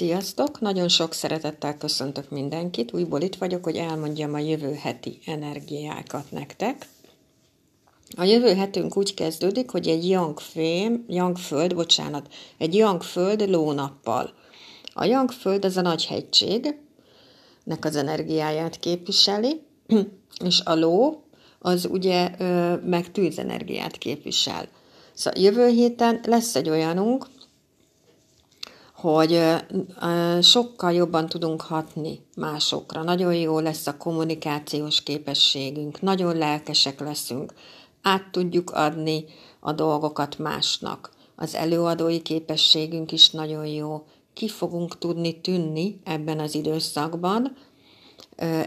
Sziasztok! Nagyon sok szeretettel köszöntök mindenkit. Újból itt vagyok, hogy elmondjam a jövő heti energiákat nektek. A jövő hetünk úgy kezdődik, hogy egy young, fém, young föld, bocsánat, egy young föld lónappal. A young föld az a nagy hegység, nek az energiáját képviseli, és a ló az ugye meg tűzenergiát képvisel. Szóval jövő héten lesz egy olyanunk, hogy sokkal jobban tudunk hatni másokra. Nagyon jó lesz a kommunikációs képességünk, nagyon lelkesek leszünk, át tudjuk adni a dolgokat másnak. Az előadói képességünk is nagyon jó. Ki fogunk tudni tűnni ebben az időszakban.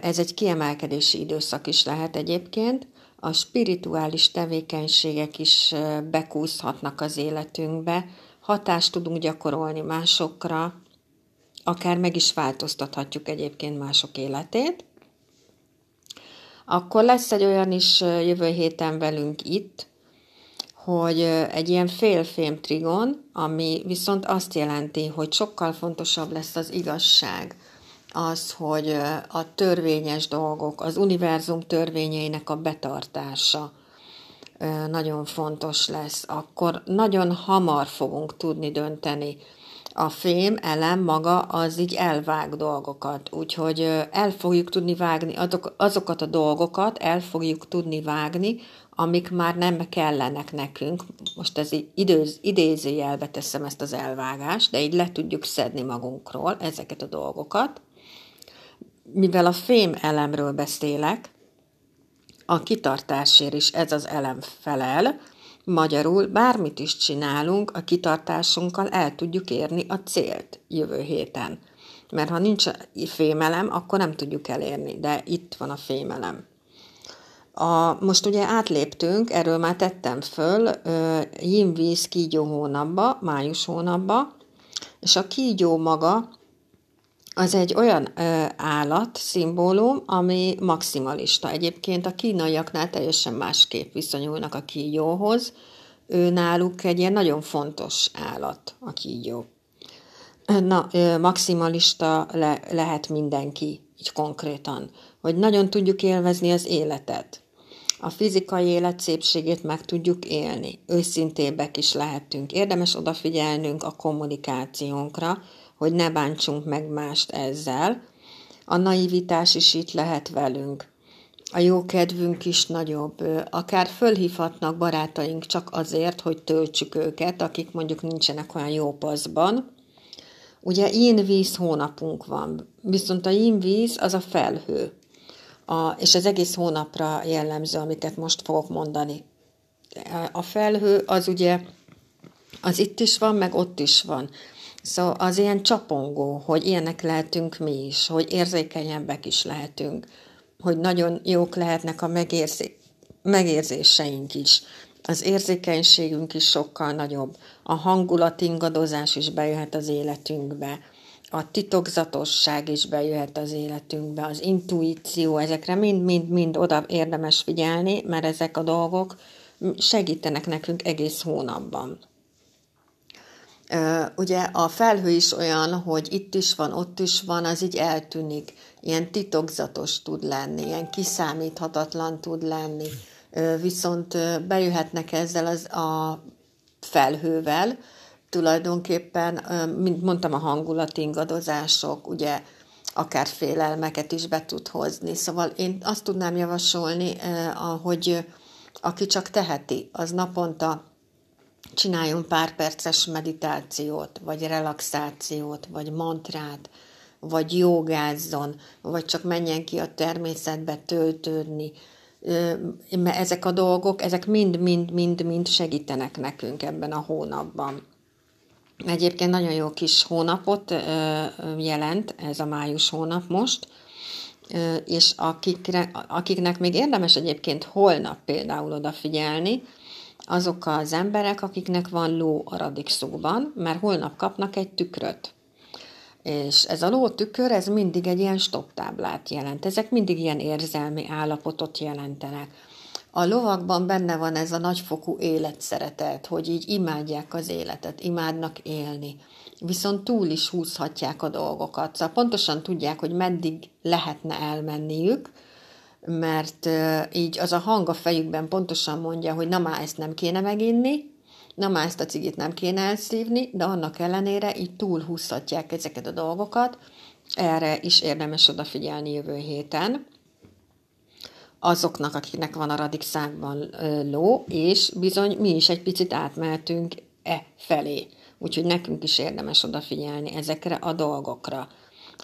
Ez egy kiemelkedési időszak is lehet egyébként. A spirituális tevékenységek is bekúszhatnak az életünkbe, hatást tudunk gyakorolni másokra, akár meg is változtathatjuk egyébként mások életét. Akkor lesz egy olyan is jövő héten velünk itt, hogy egy ilyen félfém trigon, ami viszont azt jelenti, hogy sokkal fontosabb lesz az igazság, az, hogy a törvényes dolgok, az univerzum törvényeinek a betartása, nagyon fontos lesz, akkor nagyon hamar fogunk tudni dönteni. A fém elem maga az így elvág dolgokat, úgyhogy el fogjuk tudni vágni azok, azokat a dolgokat, el fogjuk tudni vágni, amik már nem kellenek nekünk. Most ez így időz, idézőjelbe teszem ezt az elvágást, de így le tudjuk szedni magunkról ezeket a dolgokat. Mivel a fém elemről beszélek, a kitartásért is ez az elem felel, magyarul bármit is csinálunk, a kitartásunkkal el tudjuk érni a célt jövő héten. Mert ha nincs fémelem, akkor nem tudjuk elérni, de itt van a fémelem. A, most ugye átléptünk, erről már tettem föl, Jimvíz kígyó hónapba, május hónapba, és a kígyó maga az egy olyan ö, állat, szimbólum, ami maximalista. Egyébként a kínaiaknál teljesen másképp viszonyulnak a kígyóhoz. Ő náluk egy ilyen nagyon fontos állat, a kígyó. Na, ö, maximalista le, lehet mindenki, így konkrétan, hogy nagyon tudjuk élvezni az életet. A fizikai élet szépségét meg tudjuk élni. Őszintébbek is lehetünk. Érdemes odafigyelnünk a kommunikációnkra, hogy ne bántsunk meg mást ezzel. A naivitás is itt lehet velünk. A jó kedvünk is nagyobb. Akár fölhívhatnak barátaink csak azért, hogy töltsük őket, akik mondjuk nincsenek olyan jó paszban. Ugye én víz hónapunk van, viszont a én víz az a felhő. A, és az egész hónapra jellemző, amiket most fogok mondani. A felhő az ugye, az itt is van, meg ott is van. Szóval az ilyen csapongó, hogy ilyenek lehetünk mi is, hogy érzékenyebbek is lehetünk, hogy nagyon jók lehetnek a megérzé- megérzéseink is. Az érzékenységünk is sokkal nagyobb. A hangulatingadozás is bejöhet az életünkbe. A titokzatosság is bejöhet az életünkbe. Az intuíció, ezekre mind-mind-mind oda érdemes figyelni, mert ezek a dolgok segítenek nekünk egész hónapban. Ugye a felhő is olyan, hogy itt is van, ott is van, az így eltűnik. Ilyen titokzatos tud lenni, ilyen kiszámíthatatlan tud lenni. Viszont bejöhetnek ezzel az a felhővel, tulajdonképpen, mint mondtam, a hangulatingadozások, ugye akár félelmeket is be tud hozni. Szóval én azt tudnám javasolni, hogy aki csak teheti, az naponta csináljon pár perces meditációt, vagy relaxációt, vagy mantrát, vagy jogázzon, vagy csak menjen ki a természetbe töltődni. Ezek a dolgok, ezek mind-mind-mind-mind segítenek nekünk ebben a hónapban. Egyébként nagyon jó kis hónapot jelent ez a május hónap most, és akikre, akiknek még érdemes egyébként holnap például odafigyelni, azok az emberek, akiknek van ló a radikszóban, mert holnap kapnak egy tükröt. És ez a ló tükör, ez mindig egy ilyen stop táblát jelent. Ezek mindig ilyen érzelmi állapotot jelentenek. A lovakban benne van ez a nagyfokú életszeretet, hogy így imádják az életet, imádnak élni. Viszont túl is húzhatják a dolgokat. Szóval pontosan tudják, hogy meddig lehetne elmenniük, mert így az a hang a fejükben pontosan mondja, hogy na már ezt nem kéne meginni, na már ezt a cigit nem kéne elszívni, de annak ellenére így túlhúzhatják ezeket a dolgokat, erre is érdemes odafigyelni jövő héten azoknak, akiknek van a radixákban ló, és bizony mi is egy picit átmehetünk e felé. Úgyhogy nekünk is érdemes odafigyelni ezekre a dolgokra.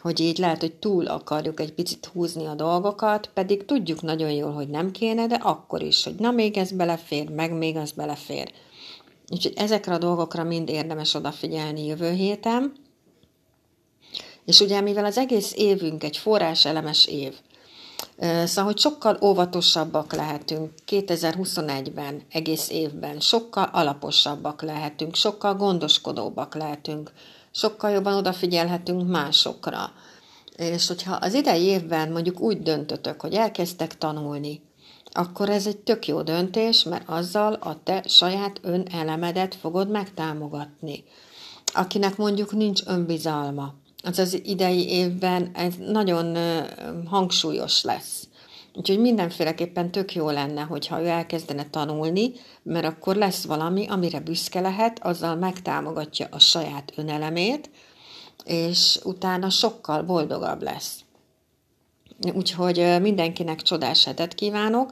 Hogy így lehet, hogy túl akarjuk egy picit húzni a dolgokat, pedig tudjuk nagyon jól, hogy nem kéne, de akkor is, hogy na még ez belefér, meg még az belefér. Úgyhogy ezekre a dolgokra mind érdemes odafigyelni jövő héten. És ugye, mivel az egész évünk egy forráselemes év, Szóval, hogy sokkal óvatosabbak lehetünk 2021-ben, egész évben, sokkal alaposabbak lehetünk, sokkal gondoskodóbbak lehetünk, sokkal jobban odafigyelhetünk másokra. És hogyha az idei évben mondjuk úgy döntötök, hogy elkezdtek tanulni, akkor ez egy tök jó döntés, mert azzal a te saját önelemedet fogod megtámogatni. Akinek mondjuk nincs önbizalma, az az idei évben ez nagyon hangsúlyos lesz. Úgyhogy mindenféleképpen tök jó lenne, hogyha ő elkezdene tanulni, mert akkor lesz valami, amire büszke lehet, azzal megtámogatja a saját önelemét, és utána sokkal boldogabb lesz. Úgyhogy mindenkinek csodás hetet kívánok,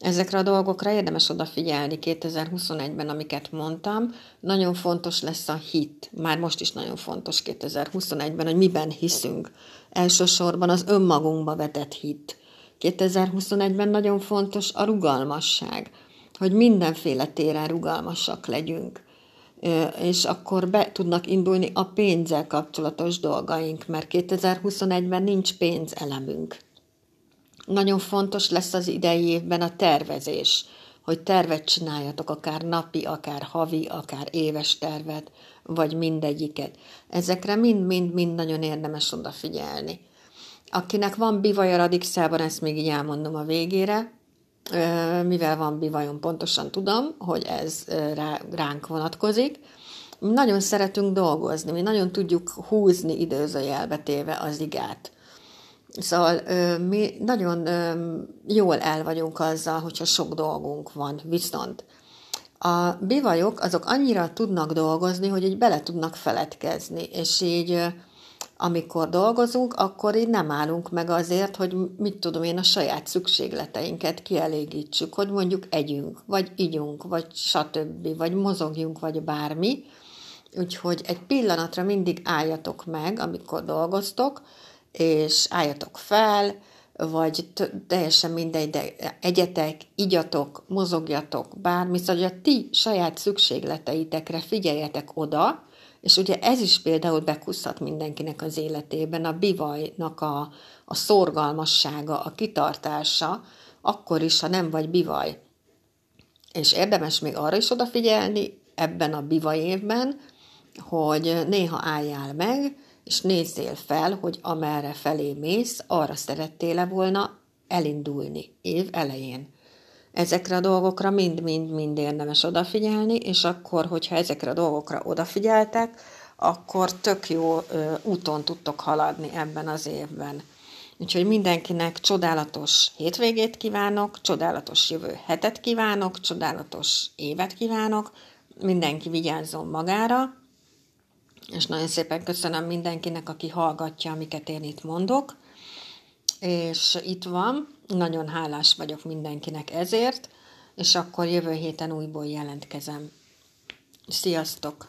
Ezekre a dolgokra érdemes odafigyelni 2021-ben, amiket mondtam. Nagyon fontos lesz a hit. Már most is nagyon fontos 2021-ben, hogy miben hiszünk. Elsősorban az önmagunkba vetett hit. 2021-ben nagyon fontos a rugalmasság, hogy mindenféle téren rugalmasak legyünk. És akkor be tudnak indulni a pénzzel kapcsolatos dolgaink, mert 2021-ben nincs pénzelemünk. Nagyon fontos lesz az idei évben a tervezés, hogy tervet csináljatok, akár napi, akár havi, akár éves tervet, vagy mindegyiket. Ezekre mind-mind-mind nagyon érdemes odafigyelni. Akinek van bivaj a radixában, ezt még így elmondom a végére, mivel van bivajom, pontosan tudom, hogy ez ránk vonatkozik. Nagyon szeretünk dolgozni, mi nagyon tudjuk húzni időzőjelbe téve az igát. Szóval mi nagyon jól el vagyunk azzal, hogyha sok dolgunk van, viszont a bivajok azok annyira tudnak dolgozni, hogy így bele tudnak feledkezni, és így amikor dolgozunk, akkor így nem állunk meg azért, hogy mit tudom én, a saját szükségleteinket kielégítsük, hogy mondjuk együnk, vagy igyunk, vagy stb., vagy mozogjunk, vagy bármi. Úgyhogy egy pillanatra mindig álljatok meg, amikor dolgoztok, és álljatok fel, vagy teljesen mindegy, de egyetek, igyatok, mozogjatok, bármi, szóval hogy a ti saját szükségleteitekre figyeljetek oda, és ugye ez is például bekuszhat mindenkinek az életében, a bivajnak a, a szorgalmassága, a kitartása, akkor is, ha nem vagy bivaj. És érdemes még arra is odafigyelni ebben a bivaj évben, hogy néha álljál meg, és nézzél fel, hogy amerre felé mész, arra szerettél-e volna elindulni év elején. Ezekre a dolgokra mind-mind-mind érdemes odafigyelni, és akkor, hogyha ezekre a dolgokra odafigyeltek, akkor tök jó ö, úton tudtok haladni ebben az évben. Úgyhogy mindenkinek csodálatos hétvégét kívánok, csodálatos jövő hetet kívánok, csodálatos évet kívánok, mindenki vigyázzon magára, és nagyon szépen köszönöm mindenkinek, aki hallgatja, amiket én itt mondok, és itt van, nagyon hálás vagyok mindenkinek ezért, és akkor jövő héten újból jelentkezem. Sziasztok!